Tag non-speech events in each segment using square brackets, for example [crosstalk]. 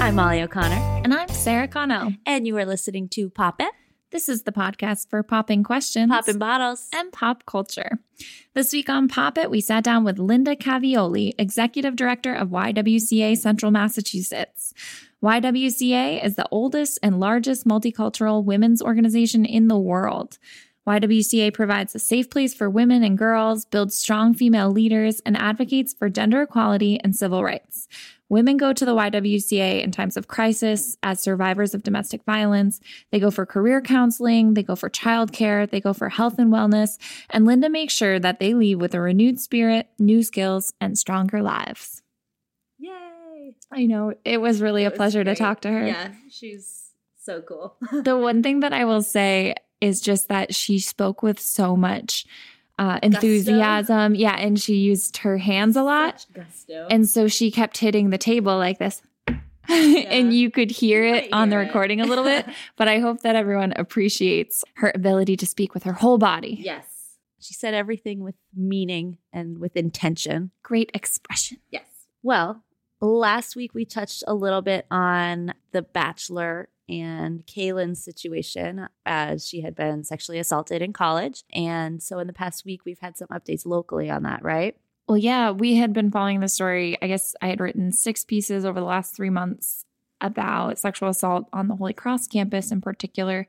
I'm Molly O'Connor, And I'm Sarah Connell. and you are listening to Pop It, This is the podcast for popping questions Poppin' Bottles. and pop culture. This week on Pop It, we sat down with Linda Cavioli, Executive Director of YWCA Central Massachusetts. YWCA is the oldest and largest multicultural women's organization in the world. YWCA provides a safe place for women and girls, builds strong female leaders, and advocates for gender equality and civil rights. Women go to the YWCA in times of crisis as survivors of domestic violence. They go for career counseling, they go for childcare, they go for health and wellness, and Linda makes sure that they leave with a renewed spirit, new skills, and stronger lives. Yay! I know it was really a was pleasure great. to talk to her. Yeah, she's so cool. [laughs] the one thing that I will say is just that she spoke with so much uh, enthusiasm. Yeah, and she used her hands a lot. Such gusto. And so she kept hitting the table like this. [laughs] and you could hear You it might on the hear it. recording a little bit. [laughs] But I hope that everyone appreciates her ability to speak with her whole body. yes. She said everything with meaning and with intention. Great expression. Yes. Well, last week we touched a little bit on The Bachelor and Caelynn's situation as she had been sexually assaulted in college. And so in the past week, we've had some updates locally on that, right? Well, yeah, we had been following the story. I guess I had written six pieces over the last three months about sexual assault on the Holy Cross campus in particular.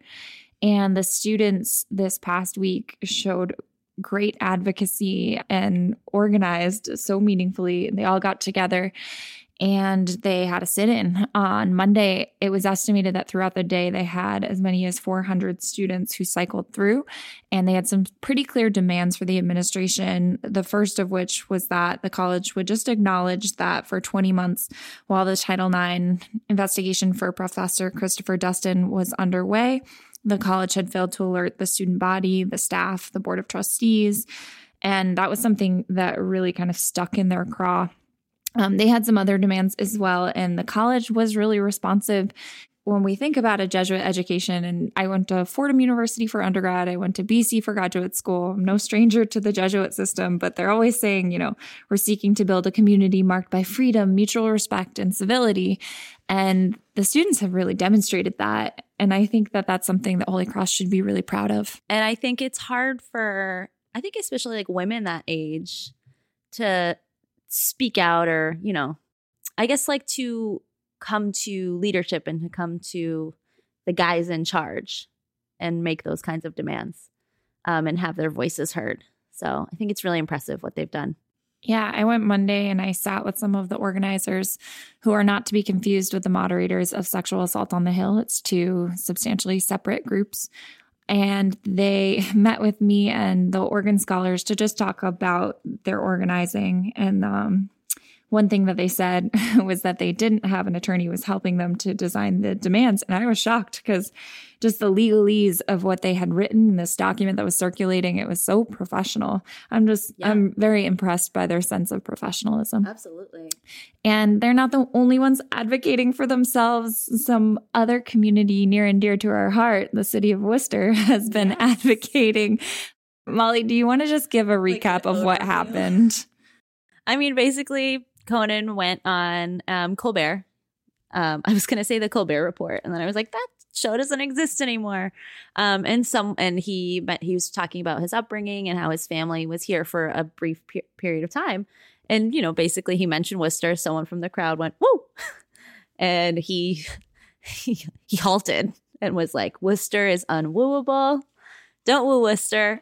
And the students this past week showed great advocacy and organized so meaningfully. They all got together and they had a sit in on Monday. It was estimated that throughout the day, they had as many as 400 students who cycled through, and they had some pretty clear demands for the administration. The first of which was that the college would just acknowledge that for 20 months, while the Title IX investigation for Professor Christopher Dustin was underway, the college had failed to alert the student body, the staff, the board of trustees. And that was something that really kind of stuck in their craw. Um, they had some other demands as well, and the college was really responsive. When we think about a Jesuit education, and I went to Fordham University for undergrad, I went to BC for graduate school. I'm no stranger to the Jesuit system, but they're always saying, you know, we're seeking to build a community marked by freedom, mutual respect, and civility. And the students have really demonstrated that. And I think that that's something that Holy Cross should be really proud of. And I think it's hard for, I think especially like women that age to speak out or, you know, I guess like to come to leadership and to come to the guys in charge and make those kinds of demands um, and have their voices heard. So I think it's really impressive what they've done. Yeah, I went Monday and I sat with some of the organizers who are not to be confused with the moderators of Sexual Assault on the Hill. It's two substantially separate groups. And they [laughs] met with me and the organ scholars to just talk about their organizing. And um, one thing that they said [laughs] was that they didn't have an attorney who was helping them to design the demands. And I was shocked because just the legalese of what they had written in this document that was circulating, it was so professional. I'm just, Yeah. I'm very impressed by their sense of professionalism. Absolutely. And they're not the only ones advocating for themselves. Some other community near and dear to our heart, the city of Worcester, [laughs] has been Yes. advocating. Molly, do you want to just give a recap an of what happened? I mean, basically, Conan went on um, Colbert. Um, [laughs] I was going to say the Colbert Report, and then I was like, that show doesn't exist anymore. Um, and some, and he, he was talking about his upbringing and how his family was here for a brief pe- period of time. And you know, basically, he mentioned Worcester. Someone from the crowd went, "Woo!" [laughs] and he [laughs] he, he halted and was like, "Worcester is unwooable. Don't woo Worcester."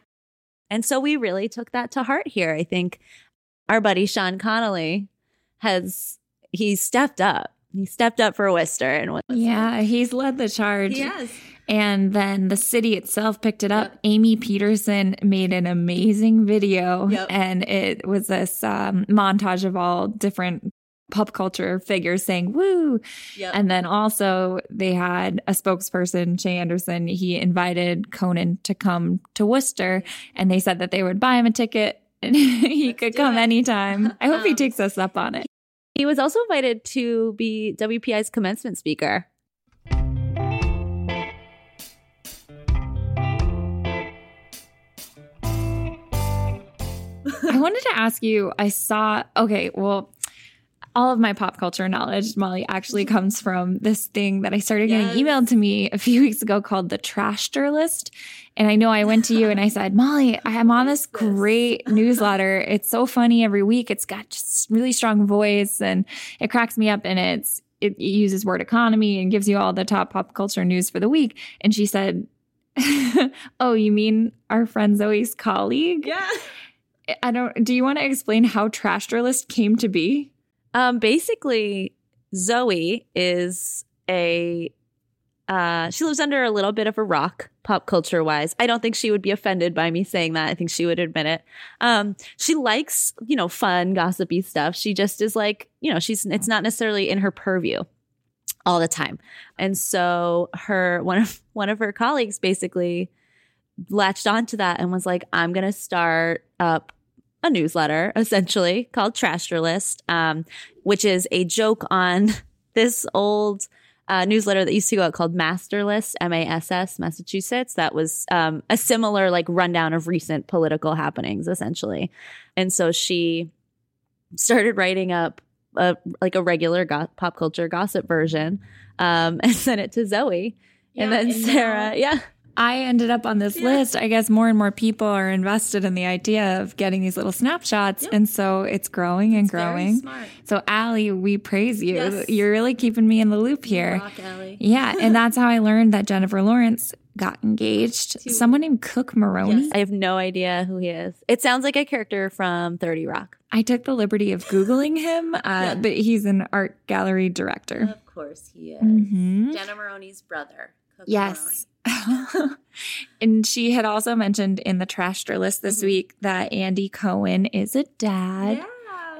And so we really took that to heart here. I think our buddy Sean Connolly has he stepped up. He stepped up for Worcester and was Yeah, he's led the charge. has. And then the city itself picked it up. Yep. Amy Peterson made an amazing video, Yep. and it was this um, montage of all different pop culture figures saying "woo," Yep. and then also they had a spokesperson, Che Anderson. He invited Conan to come to Worcester, and they said that they would buy him a ticket. And [laughs] he Let's could come it. anytime. I hope he Um, takes us up on it. he was also invited to be WPI's commencement speaker. I wanted to ask you. I saw. Okay, well, all of my pop culture knowledge, Molly, actually mm-hmm. comes from this thing that I started getting Yes. emailed to me a few [laughs] weeks ago called the Trashter List. And I know I went to you and I [laughs] said, Molly, I'm on this What is this? great [laughs] newsletter. It's so funny every week. It's got just really strong voice and it cracks me up and it's it uses word economy and gives you all the top pop culture news for the week. And she said, Oh, you mean our friend Zoe's colleague? Yeah. I don't do you want to explain how Trashter List came to be? Um, basically, Zoe is a uh, she lives under a little bit of a rock, pop culture wise. I don't think she would be offended by me saying that. I think she would admit it. Um, she likes, you know, fun, gossipy stuff. She just is like, you know, she's it's not necessarily in her purview all the time. And so her one of one of her colleagues basically latched onto that and was like, I'm gonna start up a newsletter essentially called Trashter List, um, which is a joke on [laughs] this old uh, newsletter that used to go out called Master List, M A S S, Massachusetts. That was um, a similar like rundown of recent political happenings, essentially. And so she started writing up a, like a regular go- pop culture gossip version um, [laughs] and sent it to Zoe. and then Sarah, yeah. I ended up on this Yeah. list. I guess more and more people are invested in the idea of getting these little snapshots. Yep. And so it's growing and growing. So, Allie, we praise you. Yes. You're really keeping me in the loop here. Rock Alley. Yeah. And that's how I learned that Jennifer Lawrence got engaged. To- Someone named Cooke Maroney. Yes. I have no idea who he is. It sounds like a character from 30 Rock. I took the liberty of Googling him, uh, [laughs] Yeah. but he's an art gallery director. Of course he is. Mhm. Jenna Maroney's brother. Cooke Yes. [laughs] and she had also mentioned in the trashter list this Mhm. week that Andy Cohen is a dad. Yeah.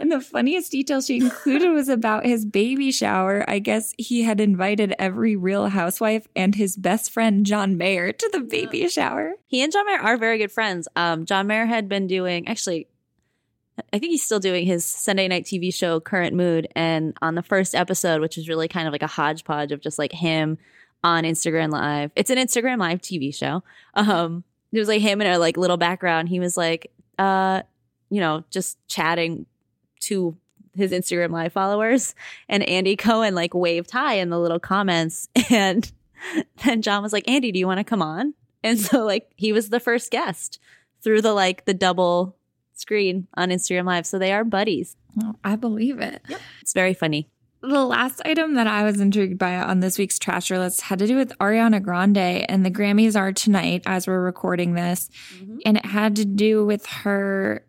And the funniest detail she included was about his baby shower. I guess he had invited every real housewife and his best friend, John Mayer, to the baby shower. He and John Mayer are very good friends. Um, John Mayer had been doing, actually, I think he's still doing his Sunday night TV show, Current Mood. And on the first episode, which is really kind of like a hodgepodge of just like him on Instagram Live, it's an Instagram Live TV show. Um, it was like him in a like little background. He was like, uh, you know, just chatting to his Instagram Live followers. And Andy Cohen like waved hi in the little comments. [laughs] And then John was like, Andy, do you want to come on? And so like he was the first guest through the like the double screen on Instagram Live. So they are buddies. Oh, I believe it. It's very funny. The last item that I was intrigued by on this week's Trashter list had to do with Ariana Grande, and the Grammys are tonight as we're recording this. Mm-hmm. And it had to do with her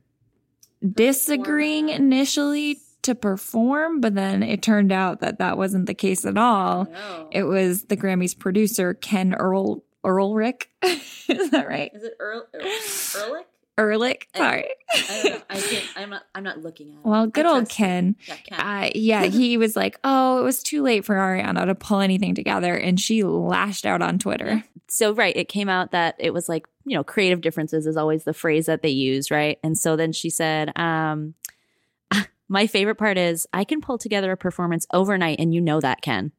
disagreeing initially to perform, but then it turned out that that wasn't the case at all. It was the Grammys producer, Ken Earl Earlrick. [laughs] Is that right? Is it Earl Ehrlich? Ehrlich. I- Sorry. I don't know. I [laughs] can't, I'm not. I'm not looking at. it. Well, good I old. Ken. Yeah, Ken. Uh, yeah, he [laughs] was like, "Oh, it was too late for Ariana to pull anything together," and she lashed out on Twitter. so right, it came out that it was like you know creative differences is always the phrase that they use, right? And so then she said, um, [laughs] "My favorite part is I can pull together a performance overnight, and you know that, Ken."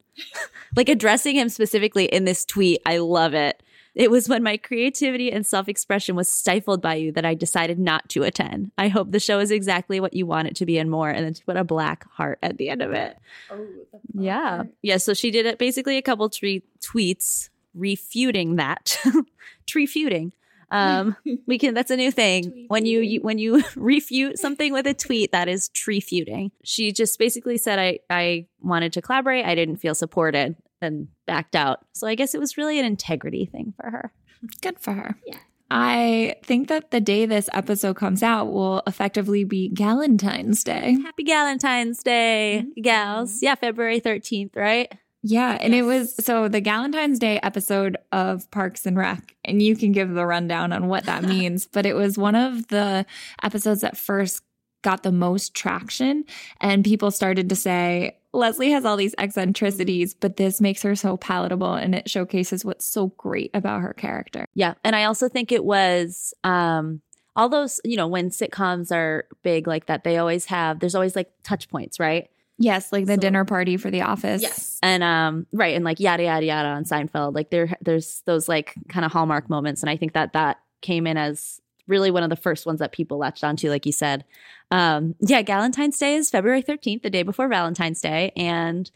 like addressing him specifically in this tweet, I love it. It was when my creativity and self expression was stifled by you that I decided not to attend. I hope the show is exactly what you want it to be and more. And then she put a black heart at the end of it. Oh, Yeah. Yeah. So she did it basically a couple tre- tweets refuting that. [laughs] Trefuting. Um, [laughs] we can, that's a new thing. When you, you, when you [laughs] refute something with a tweet, that is trefuting. She just basically said, I, I wanted to collaborate. I didn't feel supported and backed out. So I guess it was really an integrity thing for her. Good for her. Yeah. I think that the day this episode comes out will effectively be Galentine's Day. Happy Galentine's Day, Mhm. gals. Yeah. February 13th, right? Yeah, and it was so the Galentine's Day episode of Parks and Rec, and you can give the rundown on what that [laughs] means, but it was one of the episodes that first got the most traction, and people started to say, Leslie has all these eccentricities, but this makes her so palatable and it showcases what's so great about her character. Yeah. And I also think it was um all those, you know, when sitcoms are big like that, they always have there's always like touch points, right? Yes, like the So- dinner party for The Office. Yes. And um right, and like yada yada yada on Seinfeld. Like there there's those like kind of hallmark moments. And I think that that came in as really one of the first ones that people latched onto, like you said. Um, yeah, Galentine's Day is February 13th, the day before Valentine's Day. And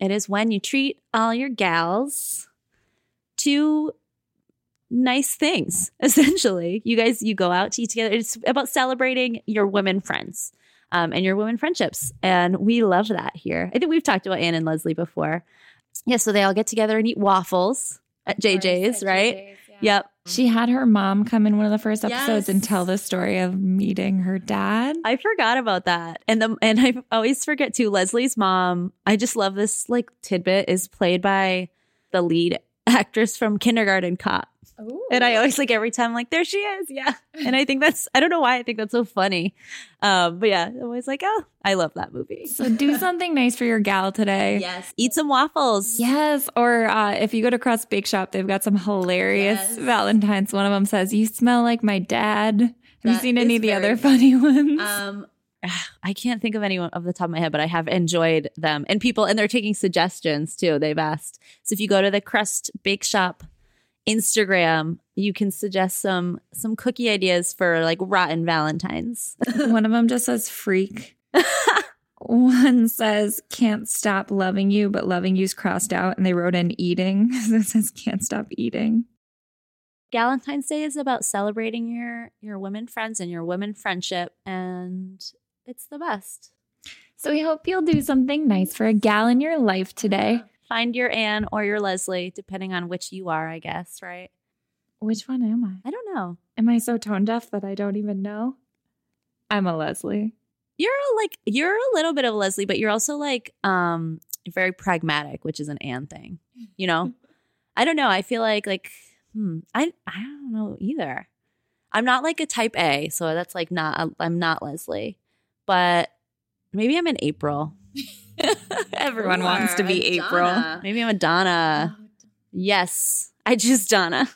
it is when you treat all your gals to nice things, [laughs] essentially. You guys, you go out to eat together. It's about celebrating your women friends um, and your women friendships. And we love that here. I think we've talked about Anne and Leslie before. Yeah, so they all get together and eat waffles at JJ's, right? JJ's, yeah. Yep. She had her mom come in one of the first episodes and tell the story of meeting her dad. I forgot about that. And the and I always forget too. Leslie's mom, I just love this like tidbit, is played by the lead actress from Kindergarten Cop. And I always like every time, like, there she is. Yeah. [laughs] And I think that's, I don't know why I think that's so funny. Um, but yeah, I'm always like, oh, I love that movie. So do [laughs] something nice for your gal today. Yes. Eat some waffles. Yes, or uh, if you go to Crust Bake Shop, they've got some hilarious Yes. Valentine's. One of them says, "You smell like my dad." Have you seen any of the other funny [laughs] ones? Um, [sighs] I can't think of anyone off the top of my head, but I have enjoyed them and people, and they're taking suggestions too. They've asked. So if you go to the Crust Bake Shop Instagram, you can suggest some some cookie ideas for like rotten Valentines. [laughs] One of them just says "freak." [laughs] One says "can't stop loving you," but loving you's crossed out, and they wrote in "eating." [laughs] So it says "can't stop eating." Valentine's Day is about celebrating your your women friends and your women friendship, and it's the best. So we hope you'll do something nice for a gal in your life today. Find your Anne or your Leslie, depending on which you are, I guess. Right? Which one am I? I don't know. Am I so tone deaf that I don't even know? I'm a Leslie. You're like you're a little bit of Leslie, but you're also like um very pragmatic, which is an Anne thing. You know? [laughs] I don't know. I feel like like hmm, I I don't know either. I'm not like a type A, so that's like not I'm not Leslie. But maybe I'm in April. [laughs] [laughs] Everyone wants to be Or a April. Maybe I'm a Donna. Yes. I choose Donna.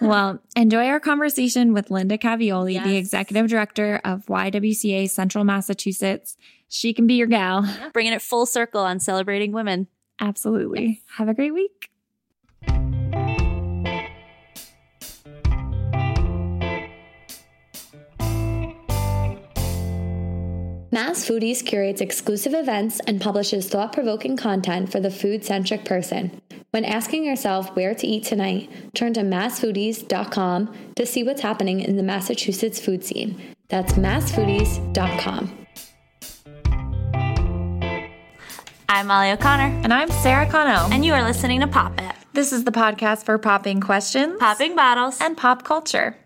Well, enjoy our conversation with Linda Cavioli, the executive director of YWCA Central Massachusetts. She can be your gal. Bringing it full circle on celebrating women. Absolutely. Have a great week. Mass Foodies curates exclusive events and publishes thought provoking content for the food centric person. When asking yourself where to eat tonight, turn to massfoodies.com to see what's happening in the Massachusetts food scene. That's massfoodies.com. I'm Molly O'Connor, And I'm Sarah Connell. and you are listening to Pop It. this is the podcast for popping questions Popping bottles. and pop culture.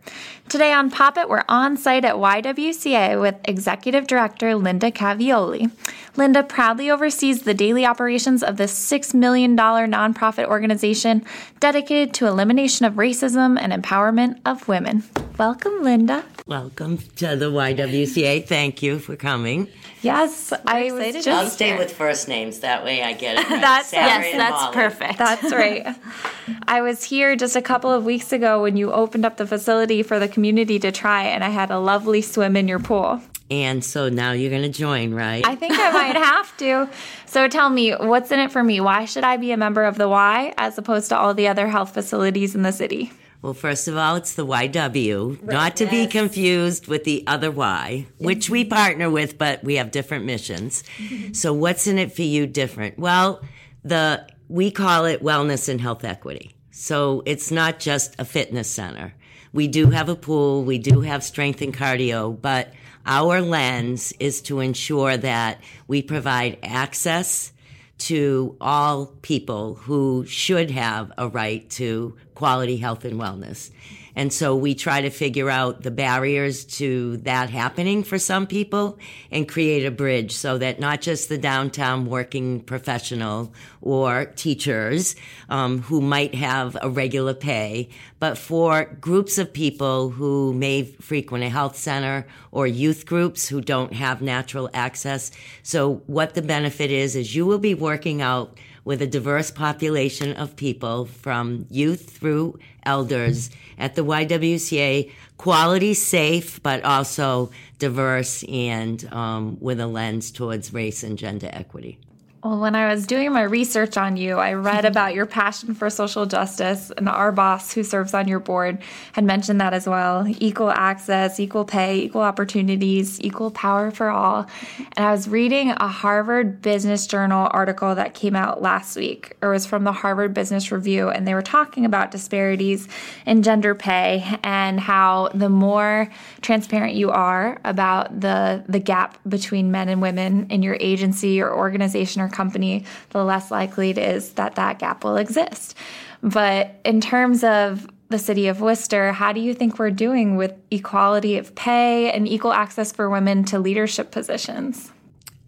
Today on Pop It, we're on site at YWCA with Executive Director Linda Cavioli. Linda proudly oversees the daily operations of this $6 million nonprofit organization dedicated to elimination of racism and empowerment of women. Welcome, Linda. Welcome to the YWCA. Thank you for coming. Yes, I was just I'll stay with first names. That way I get it [laughs] right. That's- Sarah yes, and that's Molly. perfect. That's right. [laughs] I was here just a couple of weeks ago when you opened up the facility for the community to try, and I had a lovely swim in your pool. And so now you're going to join, right? I think I might [laughs] have to. So tell me, what's in it for me? Why should I be a member of the Y as opposed to all the other health facilities in the city? Well, first of all, it's the YW, not to be confused with the other Y, which we partner with, but we have different missions. [laughs] so what's in it for you different? Well, the we call it wellness and health equity. So it's not just a fitness center. We do have a pool, we do have strength and cardio, but our lens is to ensure that we provide access to all people who should have a right to quality health and wellness. And so we try to figure out the barriers to that happening for some people and create a bridge so that not just the downtown working professional or teachers um, who might have a regular pay, but for groups of people who may frequent a health center or youth groups who don't have natural access. So what the benefit is, is you will be working out with a diverse population of people from youth through elders at the YWCA, quality safe, but also diverse and um, with a lens towards race and gender equity. Well, when I was doing my research on you, I read about your passion for social justice, and our boss, who serves on your board, had mentioned that as well equal access, equal pay, equal opportunities, equal power for all. And I was reading a Harvard Business Journal article that came out last week, or was from the Harvard Business Review, and they were talking about disparities in gender pay and how the more transparent you are about the, the gap between men and women in your agency or organization or company, the less likely it is that that gap will exist. But in terms of the city of Worcester, how do you think we're doing with equality of pay and equal access for women to leadership positions?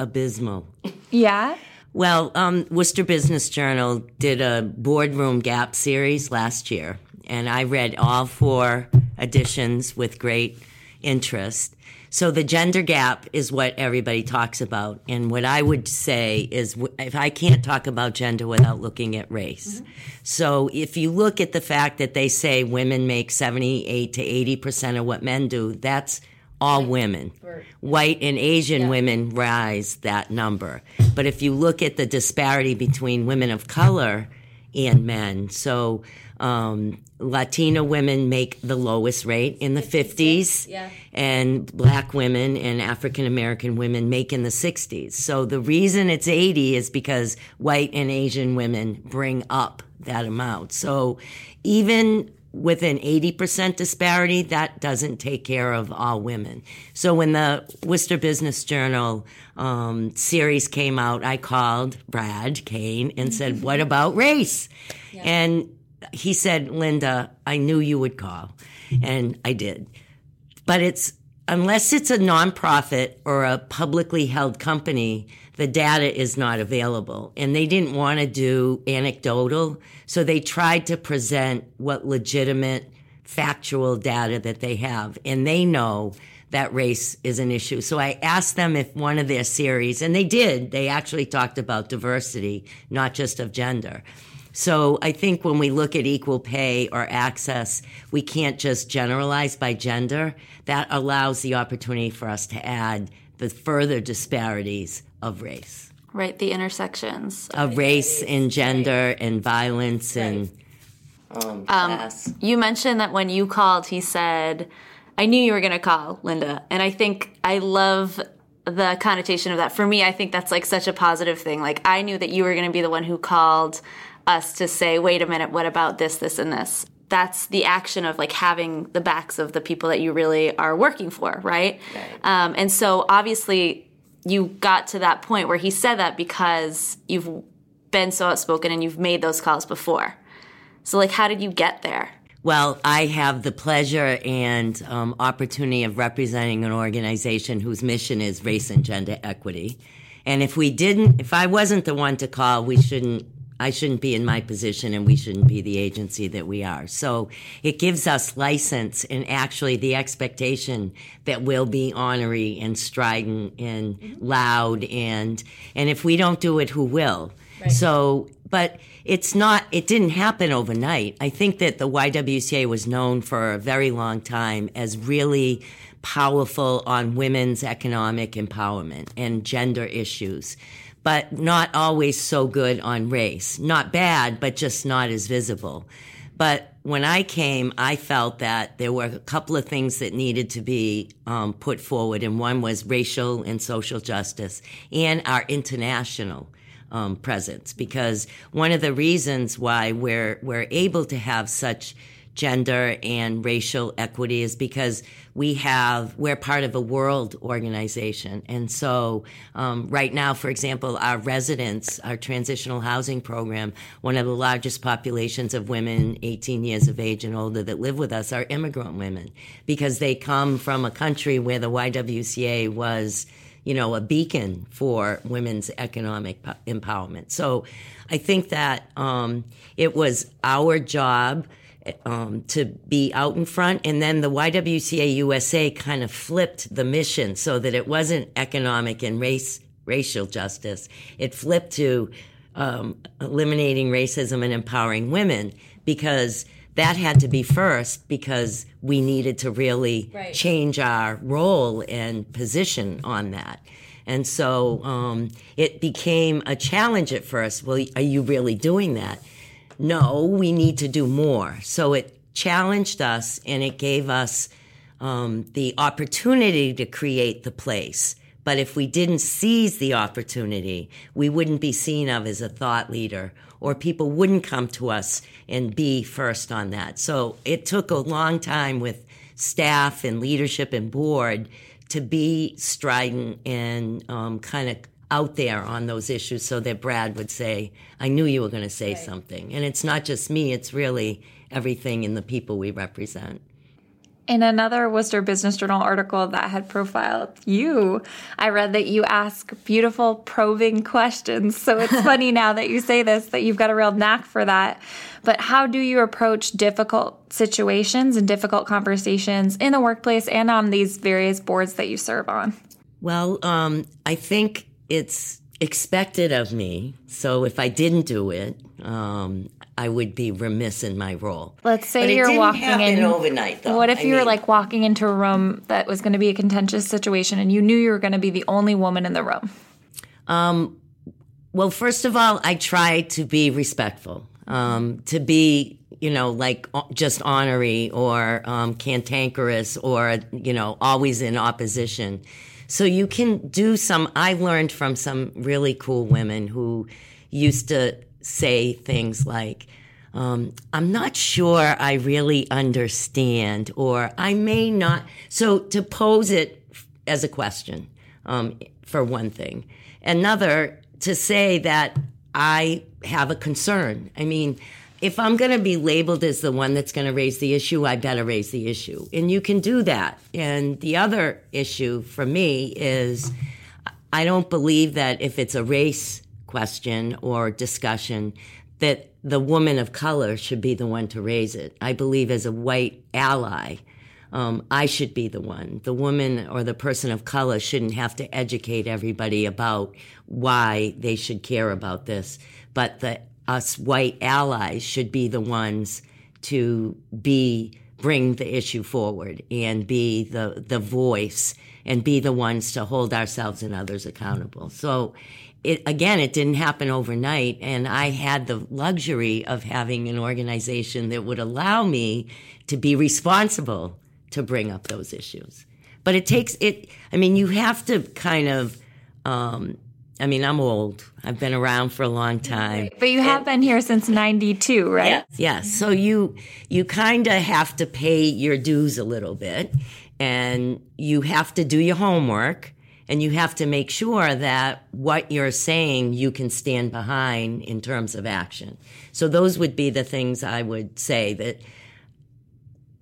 Abysmal. Yeah. Well, um, Worcester Business Journal did a boardroom gap series last year, and I read all four editions with great interest. So the gender gap is what everybody talks about. And what I would say is if I can't talk about gender without looking at race. Mm-hmm. So if you look at the fact that they say women make 78 to 80% of what men do, that's all women. White and Asian yeah. women rise that number. But if you look at the disparity between women of color and men, so um, Latina women make the lowest rate in the 50s, yeah. and black women and African American women make in the 60s. So the reason it's 80 is because white and Asian women bring up that amount. So even with an 80% disparity, that doesn't take care of all women. So when the Worcester Business Journal um, series came out, I called Brad Kane and said, [laughs] What about race? Yeah. And he said, Linda, I knew you would call. And I did. But it's, unless it's a nonprofit or a publicly held company, the data is not available. And they didn't want to do anecdotal. So they tried to present what legitimate factual data that they have. And they know that race is an issue. So I asked them if one of their series, and they did, they actually talked about diversity, not just of gender. So I think when we look at equal pay or access, we can't just generalize by gender. That allows the opportunity for us to add the further disparities of race. Right, the intersections of race and gender right. and violence and um, um, you mentioned that when you called, he said, I knew you were going to call, Linda. And I think I love the connotation of that. For me, I think that's like such a positive thing. Like, I knew that you were going to be the one who called us to say, wait a minute, what about this, this, and this? That's the action of like having the backs of the people that you really are working for, right? right. Um, and so obviously you got to that point where he said that because you've been so outspoken and you've made those calls before. So, like, how did you get there? Well, I have the pleasure and um, opportunity of representing an organization whose mission is race and gender equity. And if we didn't, if I wasn't the one to call, we shouldn't I shouldn't be in my position and we shouldn't be the agency that we are. So it gives us license and actually the expectation that we'll be honorary and strident and mm-hmm. loud and, and if we don't do it, who will? Right. So, but it's not, it didn't happen overnight. I think that the YWCA was known for a very long time as really powerful on women's economic empowerment and gender issues but not always so good on race. Not bad, but just not as visible. But when I came, I felt that there were a couple of things that needed to be um, put forward, and one was racial and social justice and our international um, presence. Because one of the reasons why we're we're able to have such gender and racial equity is because we have we're part of a world organization. And so um, right now for example our residents our transitional housing program one of the largest populations of women 18 years of age and older that live with us are immigrant women because they come from a country where the ywca was you know a beacon for women's economic empowerment. So i think that um, it was our job um, to be out in front. And then the YWCA USA kind of flipped the mission so that it wasn't economic and race racial justice. It flipped to um, eliminating racism and empowering women because that had to be first because we needed to really right. change our role and position on that. And so um, it became a challenge at first. Well, are you really doing that? No, we need to do more. So it challenged us and it gave us um, the opportunity to create the place. But if we didn't seize the opportunity, we wouldn't be seen of as a thought leader or people wouldn't come to us and be first on that. So it took a long time with staff and leadership and board to be strident and um, kind of out there on those issues so that Brad would say, I knew you were going to say right. something. And it's not just me, it's really everything in the people we represent. In another Worcester Business Journal article that had profiled you, I read that you ask beautiful, probing questions. So it's [laughs] funny now that you say this that you've got a real knack for that. But how do you approach difficult situations and difficult conversations in the workplace and on these various boards that you serve on? Well, um, I think it's expected of me. So if I didn't do it, um, I would be remiss in my role. Let's say you're walking in overnight. Though. What if I you mean, were like walking into a room that was going to be a contentious situation, and you knew you were going to be the only woman in the room? Um, well, first of all, I try to be respectful, um, to be you know like just honorary or um, cantankerous or you know always in opposition. So you can do some. I learned from some really cool women who used to say things like, um, I'm not sure I really understand, or I may not. So to pose it as a question, um, for one thing. Another, to say that I have a concern. I mean, if I'm going to be labeled as the one that's going to raise the issue, I better raise the issue. And you can do that. And the other issue for me is I don't believe that if it's a race question or discussion that the woman of color should be the one to raise it. I believe as a white ally, um, I should be the one. The woman or the person of color shouldn't have to educate everybody about why they should care about this, but the us white allies should be the ones to be bring the issue forward and be the the voice and be the ones to hold ourselves and others accountable. So it, again, it didn't happen overnight. And I had the luxury of having an organization that would allow me to be responsible to bring up those issues. But it takes it, I mean, you have to kind of, um, I mean, I'm old. I've been around for a long time. But you have and, been here since 92, right? Yes. yes. So you, you kind of have to pay your dues a little bit and you have to do your homework and you have to make sure that what you're saying you can stand behind in terms of action. So those would be the things I would say that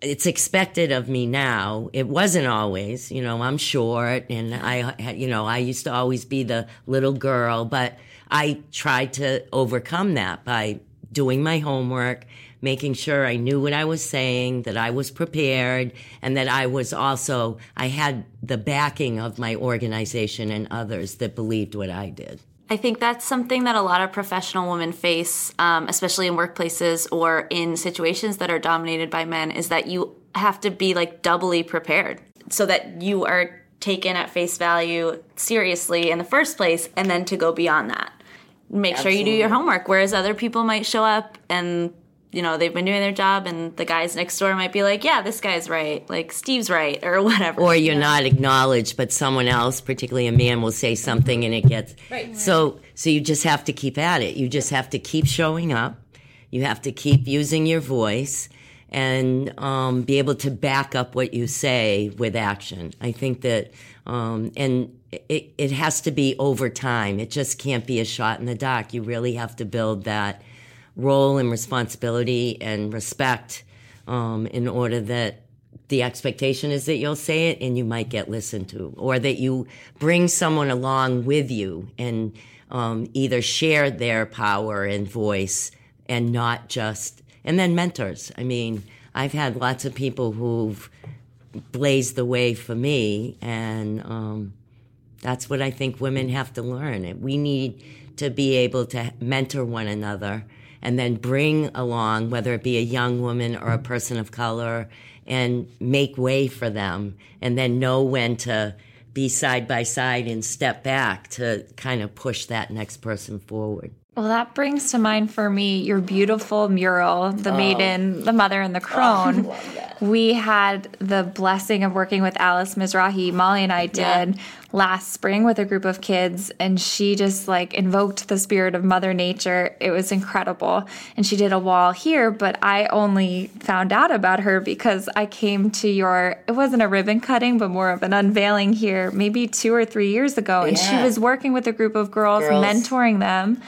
it's expected of me now. It wasn't always, you know, I'm short and I, you know, I used to always be the little girl, but I tried to overcome that by doing my homework, making sure I knew what I was saying, that I was prepared, and that I was also, I had the backing of my organization and others that believed what I did. I think that's something that a lot of professional women face, um, especially in workplaces or in situations that are dominated by men, is that you have to be like doubly prepared so that you are taken at face value seriously in the first place and then to go beyond that. Make Absolutely. sure you do your homework, whereas other people might show up and you know they've been doing their job and the guys next door might be like yeah this guy's right. Like steve's right or whatever. Or you're yeah. not acknowledged but someone else particularly a man will say something and it gets right. so so you just have to keep at it. You just have to keep showing up. You have to keep using your voice and um, be able to back up what you say with action. I think that um, and it, it has to be over time. It just can't be a shot in the dark. You really have to build that role and responsibility and respect um, in order that the expectation is that you'll say it and you might get listened to, or that you bring someone along with you and um, either share their power and voice and not just, and then mentors. I mean, I've had lots of people who've blazed the way for me, and um, that's what I think women have to learn. We need to be able to mentor one another and then bring along, whether it be a young woman or a person of color, and make way for them, and then know when to be side by side and step back to kind of push that next person forward. Well, that brings to mind for me your beautiful mural, the oh. maiden, the mother, and the oh, crone. Oh, we had the blessing of working with Alice Mizrahi, Molly and I did yeah. last spring with a group of kids, and she just like invoked the spirit of Mother Nature. It was incredible. And she did a wall here, but I only found out about her because I came to your, it wasn't a ribbon cutting, but more of an unveiling here maybe two or three years ago. And yeah. she was working with a group of girls, girls. mentoring them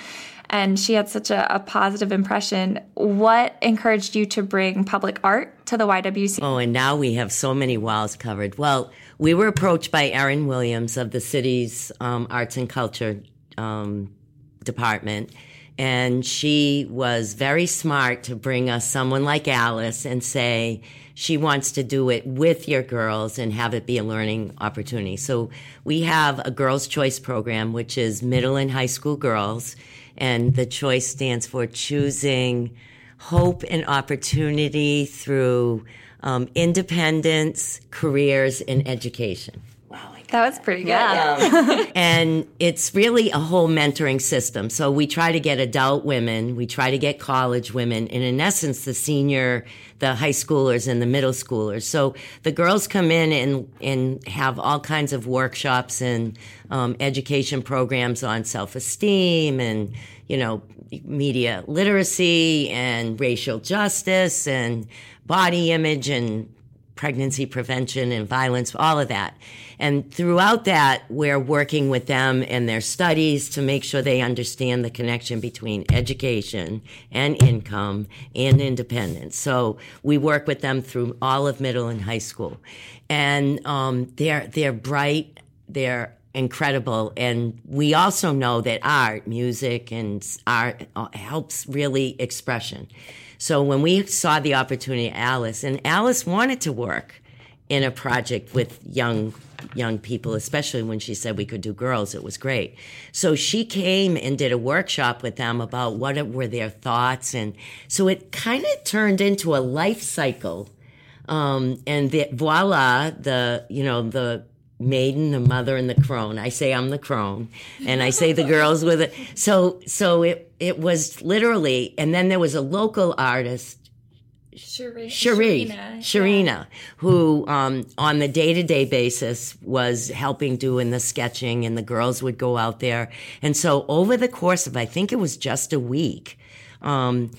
and she had such a, a, positive impression. What encouraged you to bring public art to the YWC? Oh, and now we have so many walls covered. Well, we were approached by Erin Williams of the city's um, arts and culture um, department. And she was very smart to bring us someone like Alice and say she wants to do it with your girls and have it be a learning opportunity. So we have a girls' choice program, which is middle and high school girls and the choice stands for choosing hope and opportunity through um, independence, careers, and education. That was pretty good. Yeah. [laughs] and it's really a whole mentoring system. So we try to get adult women, we try to get college women, and in essence, the senior, the high schoolers and the middle schoolers. So the girls come in and, and have all kinds of workshops and um, education programs on self esteem and, you know, media literacy and racial justice and body image and pregnancy prevention and violence, all of that. And throughout that, we're working with them and their studies to make sure they understand the connection between education and income and independence. So we work with them through all of middle and high school. And um, they're, they're bright, they're incredible. And we also know that art, music, and art uh, helps really expression. So when we saw the opportunity, Alice, and Alice wanted to work in a project with young young people, especially when she said we could do girls. It was great. So she came and did a workshop with them about what were their thoughts, and so it kind of turned into a life cycle. Um, and the, voila, the you know the maiden, the mother, and the crone. I say I'm the crone, and I say the girls with it. So so it it was literally, and then there was a local artist. Cherie, Sharina, Sharina yeah. who um, on the day to day basis was helping doing the sketching, and the girls would go out there. And so over the course of, I think it was just a week, um,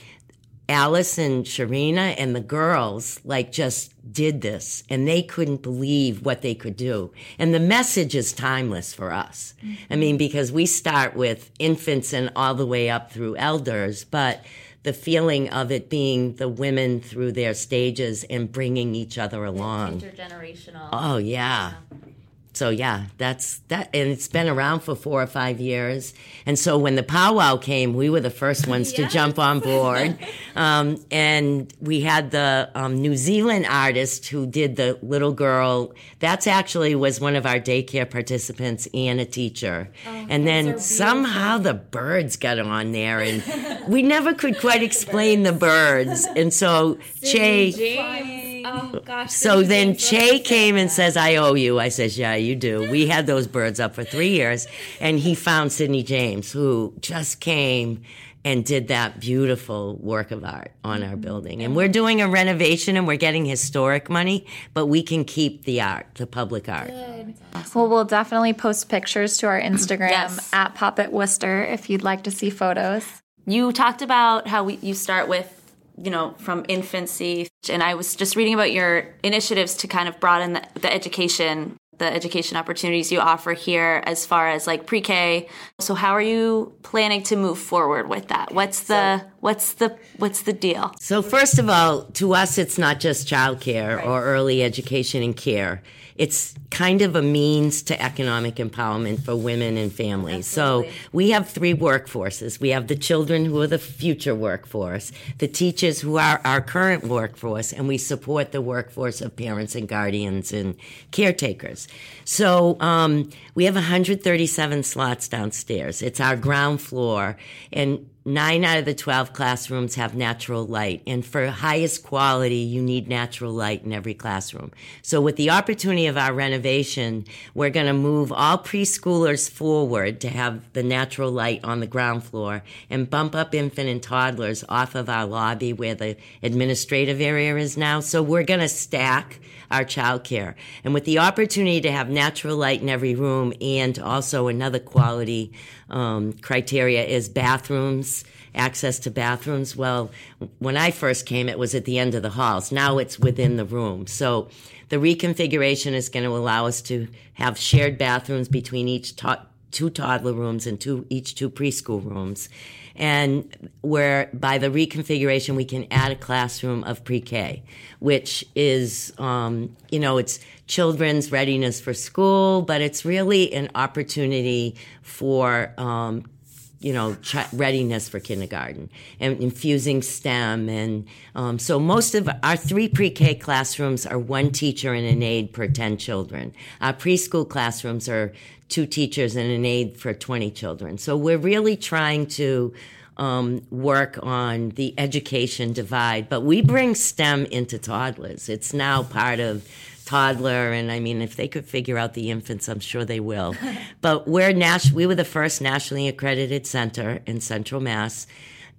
Alice and Sharina and the girls like just did this and they couldn't believe what they could do. And the message is timeless for us. Mm-hmm. I mean, because we start with infants and all the way up through elders, but the feeling of it being the women through their stages and bringing each other along. Intergenerational. Oh, yeah. yeah. So yeah, that's that, and it's been around for four or five years. And so when the powwow came, we were the first [laughs] ones yes. to jump on board. [laughs] Um, and we had the um, New Zealand artist who did the little girl. That's actually was one of our daycare participants and a teacher. Oh, and then somehow the birds got on there, and [laughs] we never could quite explain the birds. And so Che. Oh [laughs] gosh. So then Che came and says, "I owe you." I says, "Yeah, you do." We had those birds up for three years, and he found Sidney James, who just came and did that beautiful work of art on our building. And we're doing a renovation and we're getting historic money, but we can keep the art, the public art. Good. Well, we'll definitely post pictures to our Instagram yes. at Pop It Worcester if you'd like to see photos. You talked about how we, you start with you know, from infancy. And I was just reading about your initiatives to kind of broaden the, the education, the education opportunities you offer here as far as like pre-K. So how are you planning to move forward with that? What's the so, what's the what's the deal? So first of all, to us it's not just childcare right. or early education and care it's kind of a means to economic empowerment for women and families. Absolutely. So we have three workforces. We have the children who are the future workforce, the teachers who are our current workforce, and we support the workforce of parents and guardians and caretakers. So um, we have 137 slots downstairs. It's our ground floor, and nine out of the 12 classrooms have natural light. And for highest quality, you need natural light in every classroom. So with the opportunity of our renovation, we're going to move all preschoolers forward to have the natural light on the ground floor and bump up infant and toddlers off of our lobby where the administrative area is now. So we're going to stack our childcare. And with the opportunity to have natural light in every room and also another quality um, criteria is bathrooms, access to bathrooms. Well, when I first came, it was at the end of the halls. Now it's within the room. So the reconfiguration is going to allow us to have shared bathrooms between each to- two toddler rooms and two each two preschool rooms and where by the reconfiguration we can add a classroom of pre-K, which is um, you know it's children's readiness for school, but it's really an opportunity for um, you know ch- readiness for kindergarten and infusing STEM and um, so most of our three pre-K classrooms are one teacher and an aide per ten children. Our preschool classrooms are two teachers and an aide for 20 children. So we're really trying to um, work on the education divide, but we bring STEM into toddlers. It's now part of toddler, and I mean, if they could figure out the infants, I'm sure they will. [laughs] but we're nas- we were the first nationally accredited center in Central Mass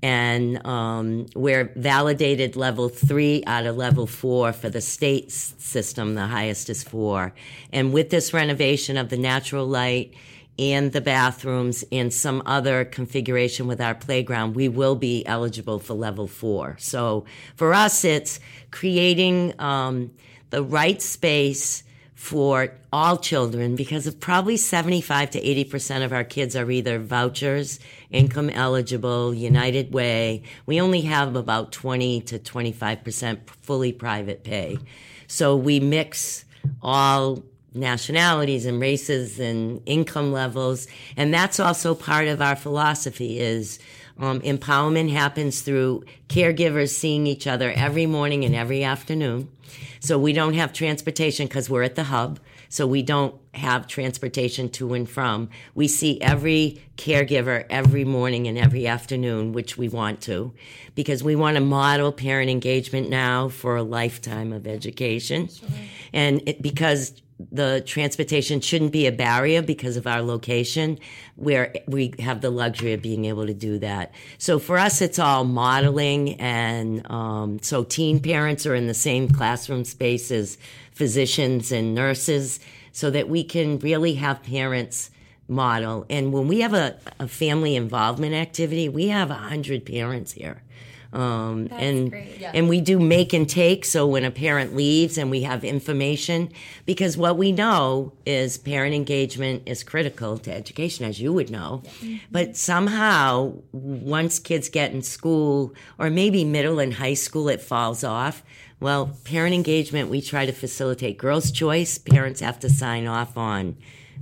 and um, we're validated level three out of level four for the state system. The highest is four. And with this renovation of the natural light and the bathrooms and some other configuration with our playground, we will be eligible for level four. So for us, it's creating um, the right space for all children because of probably 75 to 80% of our kids are either vouchers, income eligible, United Way. We only have about 20 to 25% fully private pay. So we mix all nationalities and races and income levels. And that's also part of our philosophy is um, empowerment happens through caregivers seeing each other every morning and every afternoon. So we don't have transportation because we're at the hub. So we don't have transportation to and from. We see every caregiver every morning and every afternoon, which we want to, because we want to model parent engagement now for a lifetime of education. Sure. And it, because the transportation shouldn't be a barrier because of our location where we have the luxury of being able to do that. So for us, it's all modeling. And um, so teen parents are in the same classroom space as physicians and nurses so that we can really have parents model. And when we have a, a family involvement activity, we have a hundred parents here. Um, and yeah. and we do make and take. So when a parent leaves, and we have information, because what we know is parent engagement is critical to education, as you would know. Yeah. But somehow, once kids get in school, or maybe middle and high school, it falls off. Well, parent engagement, we try to facilitate girls' choice. Parents have to sign off on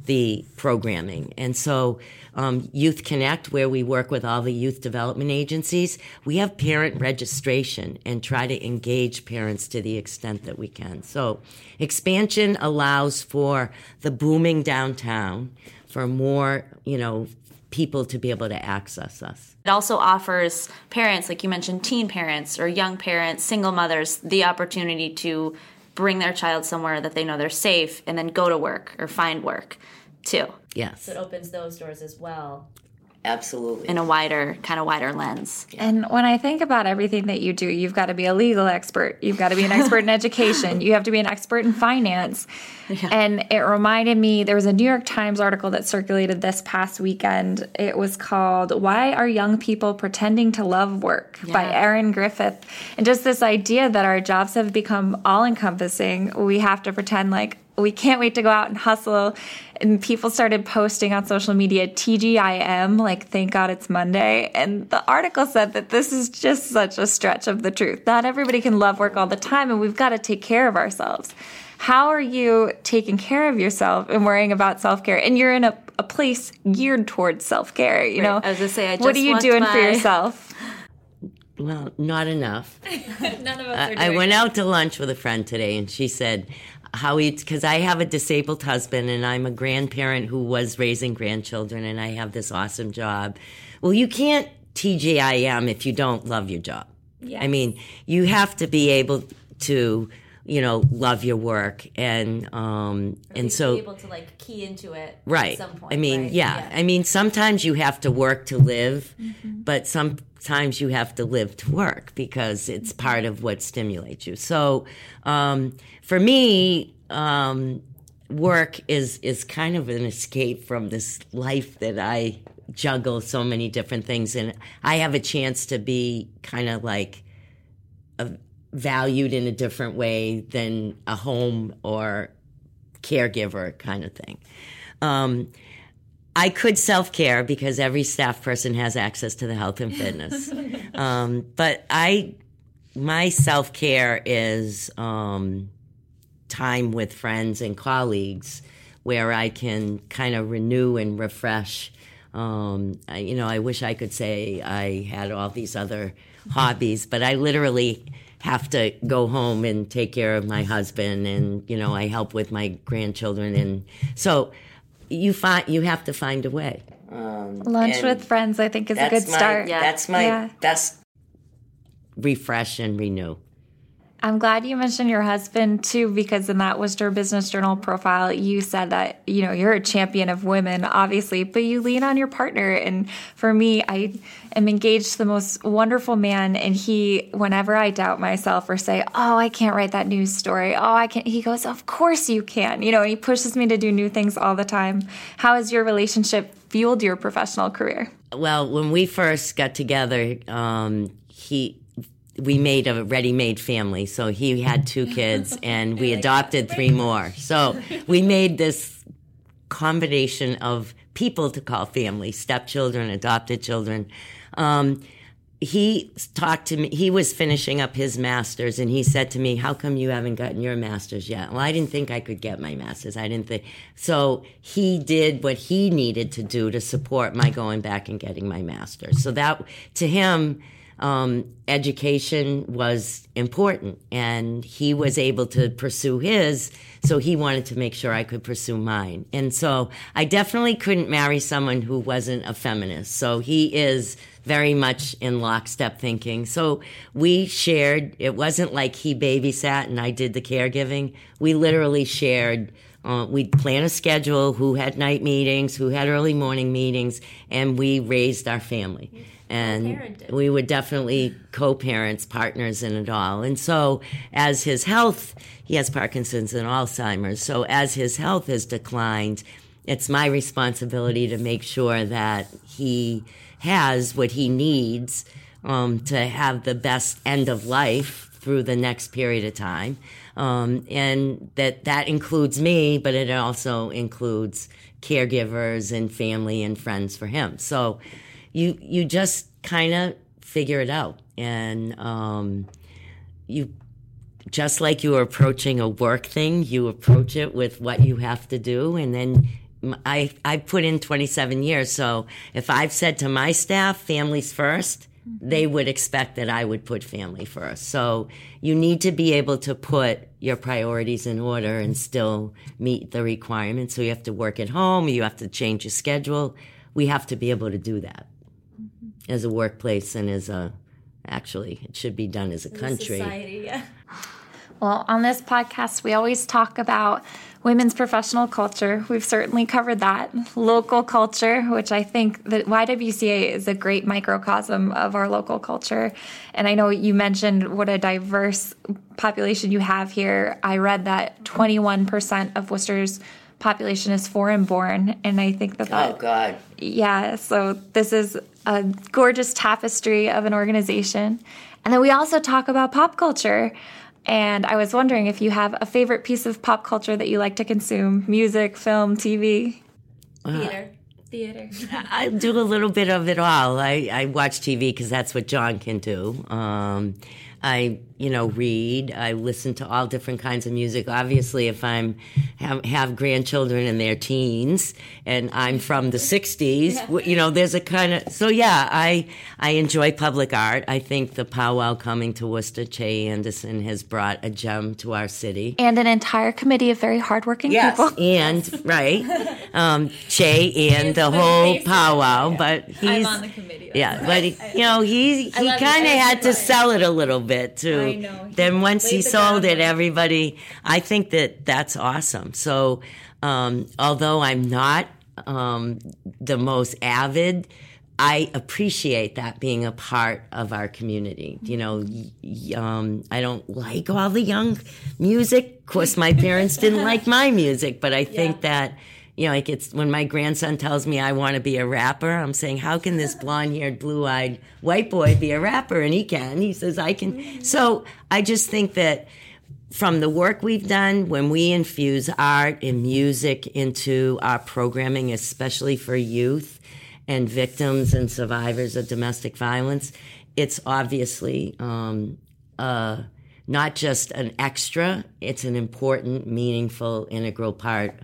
the programming. And so, um, Youth Connect, where we work with all the youth development agencies, we have parent registration and try to engage parents to the extent that we can. So, expansion allows for the booming downtown for more, you know, people to be able to access us. It also offers parents, like you mentioned, teen parents or young parents, single mothers, the opportunity to bring their child somewhere that they know they're safe and then go to work or find work too. Yes. So it opens those doors as well. Absolutely. In a wider, kind of wider lens. And when I think about everything that you do, you've got to be a legal expert. You've got to be an expert in [laughs] education. You have to be an expert in finance. Yeah. And it reminded me there was a New York Times article that circulated this past weekend. It was called Why Are Young People Pretending to Love Work yeah. by Erin Griffith. And just this idea that our jobs have become all encompassing. We have to pretend like we can't wait to go out and hustle. And people started posting on social media TGIM, like, thank God it's Monday. And the article said that this is just such a stretch of the truth. Not everybody can love work all the time, and we've got to take care of ourselves. How are you taking care of yourself and worrying about self care? And you're in a, a place geared towards self care, you right. know? I was going to say, I What are you doing by... for yourself? Well, not enough. [laughs] None of us I, I went out to lunch with a friend today, and she said, how he because I have a disabled husband and I'm a grandparent who was raising grandchildren and I have this awesome job. Well, you can't TGIM if you don't love your job. Yeah. I mean, you have to be able to, you know, love your work and um and so be able to like key into it right. At some point. I mean, yeah. I mean, sometimes you have to work to live, but sometimes you have to live to work because it's part of what stimulates you. So, um, for me, um, work is is kind of an escape from this life that I juggle so many different things, and I have a chance to be kind of like a, valued in a different way than a home or caregiver kind of thing. Um, I could self care because every staff person has access to the health and fitness. [laughs] um, but I, my self care is um, time with friends and colleagues where I can kind of renew and refresh. Um, I, you know, I wish I could say I had all these other hobbies, but I literally have to go home and take care of my husband, and you know, I help with my grandchildren, and so you find you have to find a way. Um, Lunch with friends, I think, is a good that's my- start. That's my Yeah. best refresh and renew. I'm glad you mentioned your husband too, because in that Worcester Business Journal profile, you said that, you know, you're a champion of women, obviously, but you lean on your partner. And for me, I am engaged to the most wonderful man. And he, whenever I doubt myself or say, oh, I can't write that news story, oh, I can't, he goes, of course you can, you know, he pushes me to do new things all the time. How has your relationship fueled your professional career? Well, when we first got together, um, he we made a ready-made family. So he had two kids, [laughs] and we adopted three more. So we made this combination of people to call family: stepchildren, adopted children. Um, he talked to me. He was finishing up his master's, and he said to me, "How come you haven't gotten your master's yet?" Well, I didn't think I could get my master's. I didn't think so. He did what he needed to do to support my going back and getting my master's. So that to him, um, education was important, and he was able to pursue his. So he wanted to make sure I could pursue mine, and so I definitely couldn't marry someone who wasn't a feminist. So he is very much in lockstep thinking. So we shared. It wasn't like he babysat and I did the caregiving. We literally shared. Uh, we'd plan a schedule, who had night meetings, who had early morning meetings, and we raised our family. And we were definitely co-parents, partners in it all. And so as his health, he has Parkinson's and Alzheimer's. So as his health has declined, it's my responsibility to make sure that he has what he needs um, to have the best end of life through the next period of time. Um, and that that includes me, but it also includes caregivers and family and friends for him. So you you just kind of figure it out, and um, you just like you are approaching a work thing, you approach it with what you have to do, and then. I I put in 27 years, so if I've said to my staff, families first, they would expect that I would put family first. So you need to be able to put your priorities in order and still meet the requirements. So you have to work at home, you have to change your schedule. We have to be able to do that as a workplace and as a actually it should be done as a country. Society, yeah. Well, on this podcast, we always talk about women's professional culture. We've certainly covered that. Local culture, which I think that YWCA is a great microcosm of our local culture. And I know you mentioned what a diverse population you have here. I read that 21% of Worcester's population is foreign born. And I think that that Oh God. yeah, so this is a gorgeous tapestry of an organization. And then we also talk about pop culture. And I was wondering if you have a favorite piece of pop culture that you like to consume music, film, TV. Theater. Theater. I do a little bit of it all. I, I watch TV because that's what John can do. Um, I, you know, read. I listen to all different kinds of music. Obviously, if I'm have, have grandchildren in their teens and I'm from the '60s, you know, there's a kind of so yeah. I I enjoy public art. I think the powwow coming to Worcester, Che Anderson has brought a gem to our city. And an entire committee of very hardworking Yes, people. [laughs] and right, um, Che and the whole powwow, but he's I'm on the committee. yeah, but he, you know he he kind of had to sell it a little bit too. I know. He Then once he sold it, everybody. I think that that's awesome. So um, although I'm not um, the most avid. I appreciate that being a part of our community. You know, um, I don't like all the young music. Of course, my parents didn't like my music, but I think that you know, like it's when my grandson tells me I want to be a rapper, I'm saying, how can this blonde haired, blue eyed white boy be a rapper? And he can. He says, I can. So I just think that from the work we've done, when we infuse art and music into our programming, especially for youth and victims and survivors of domestic violence, it's obviously um, uh, not just an extra, it's an important, meaningful, integral part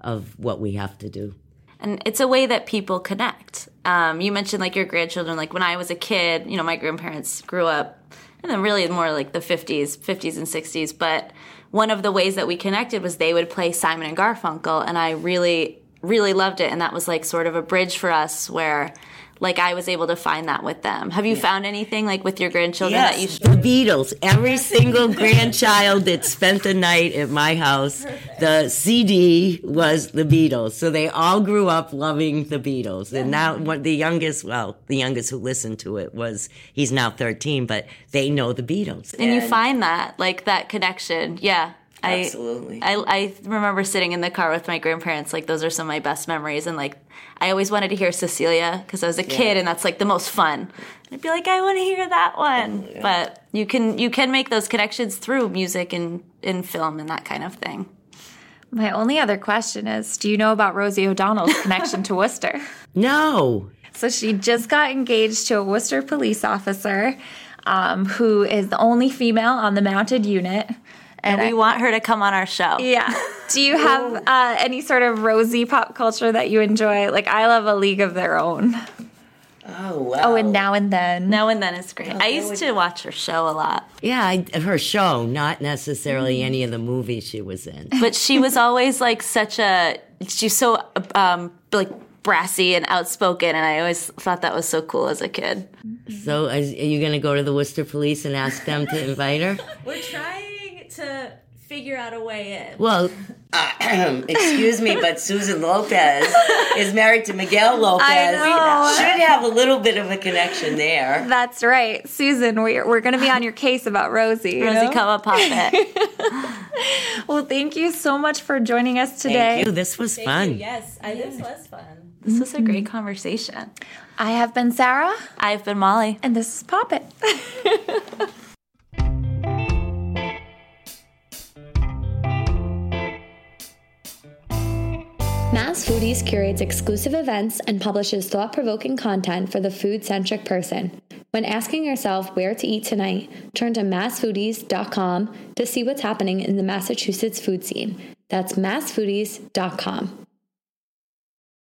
of what we have to do. and it's a way that people connect. Um, you mentioned like your grandchildren. Like when I was a kid, you know, my grandparents grew up, and then really more like the fifties, fifties and sixties. But one of the ways that we connected was they would play Simon and Garfunkel, and I really, really loved it. And that was like sort of a bridge for us where. Like I was able to find that with them. Have you found anything like with your grandchildren that you? Yes, the Beatles. Every single [laughs] grandchild that spent the night at my house, the CD was the Beatles. So they all grew up loving the Beatles. And now, what mm-hmm. the youngest, well, the youngest who listened to it was he's now thirteen, but they know the Beatles. and you find that like that connection yeah Absolutely. I, I remember sitting in the car with my grandparents like those are some of my best memories and like i always wanted to hear cecilia because i was a kid and that's like the most fun and i'd be like i want to hear that one but you can you can make those connections through music and in film and that kind of thing My only other question is Do you know about Rosie O'Donnell's [laughs] connection to Worcester? No. So she just got engaged to a Worcester police officer um, who is the only female on the mounted unit. And we I- want her to come on our show yeah. [laughs] Do you have uh, any sort of rosy pop culture that you enjoy? Like, I love A League of Their Own. Oh, wow. Oh, and Now and Then. now and then is great i used to watch her show a lot Yeah, I, her show, not necessarily any of the movies she was in. [laughs] but she was always like such a she's so um like brassy and outspoken and i always thought that was so cool as a kid So, is, are you going to go to the Worcester Police and ask them to invite her? [laughs] we're trying to figure out a way in Well, [clears throat] excuse me, but Susan Lopez is married to Miguel Lopez. know. Should have a little bit of a connection there. That's right. Susan, we're, we're going to be on your case about Rosie. you Rosie know? come pop it. [laughs] Well, thank you so much for joining us today. Thank you. This was fun. yes I, this was fun this was a great conversation I have been Sarah, i've been molly and this is Pop [laughs] Mass Foodies curates exclusive events and publishes thought provoking content for the food centric person. When asking yourself where to eat tonight, turn to massfoodies.com to see what's happening in the Massachusetts food scene. That's massfoodies.com.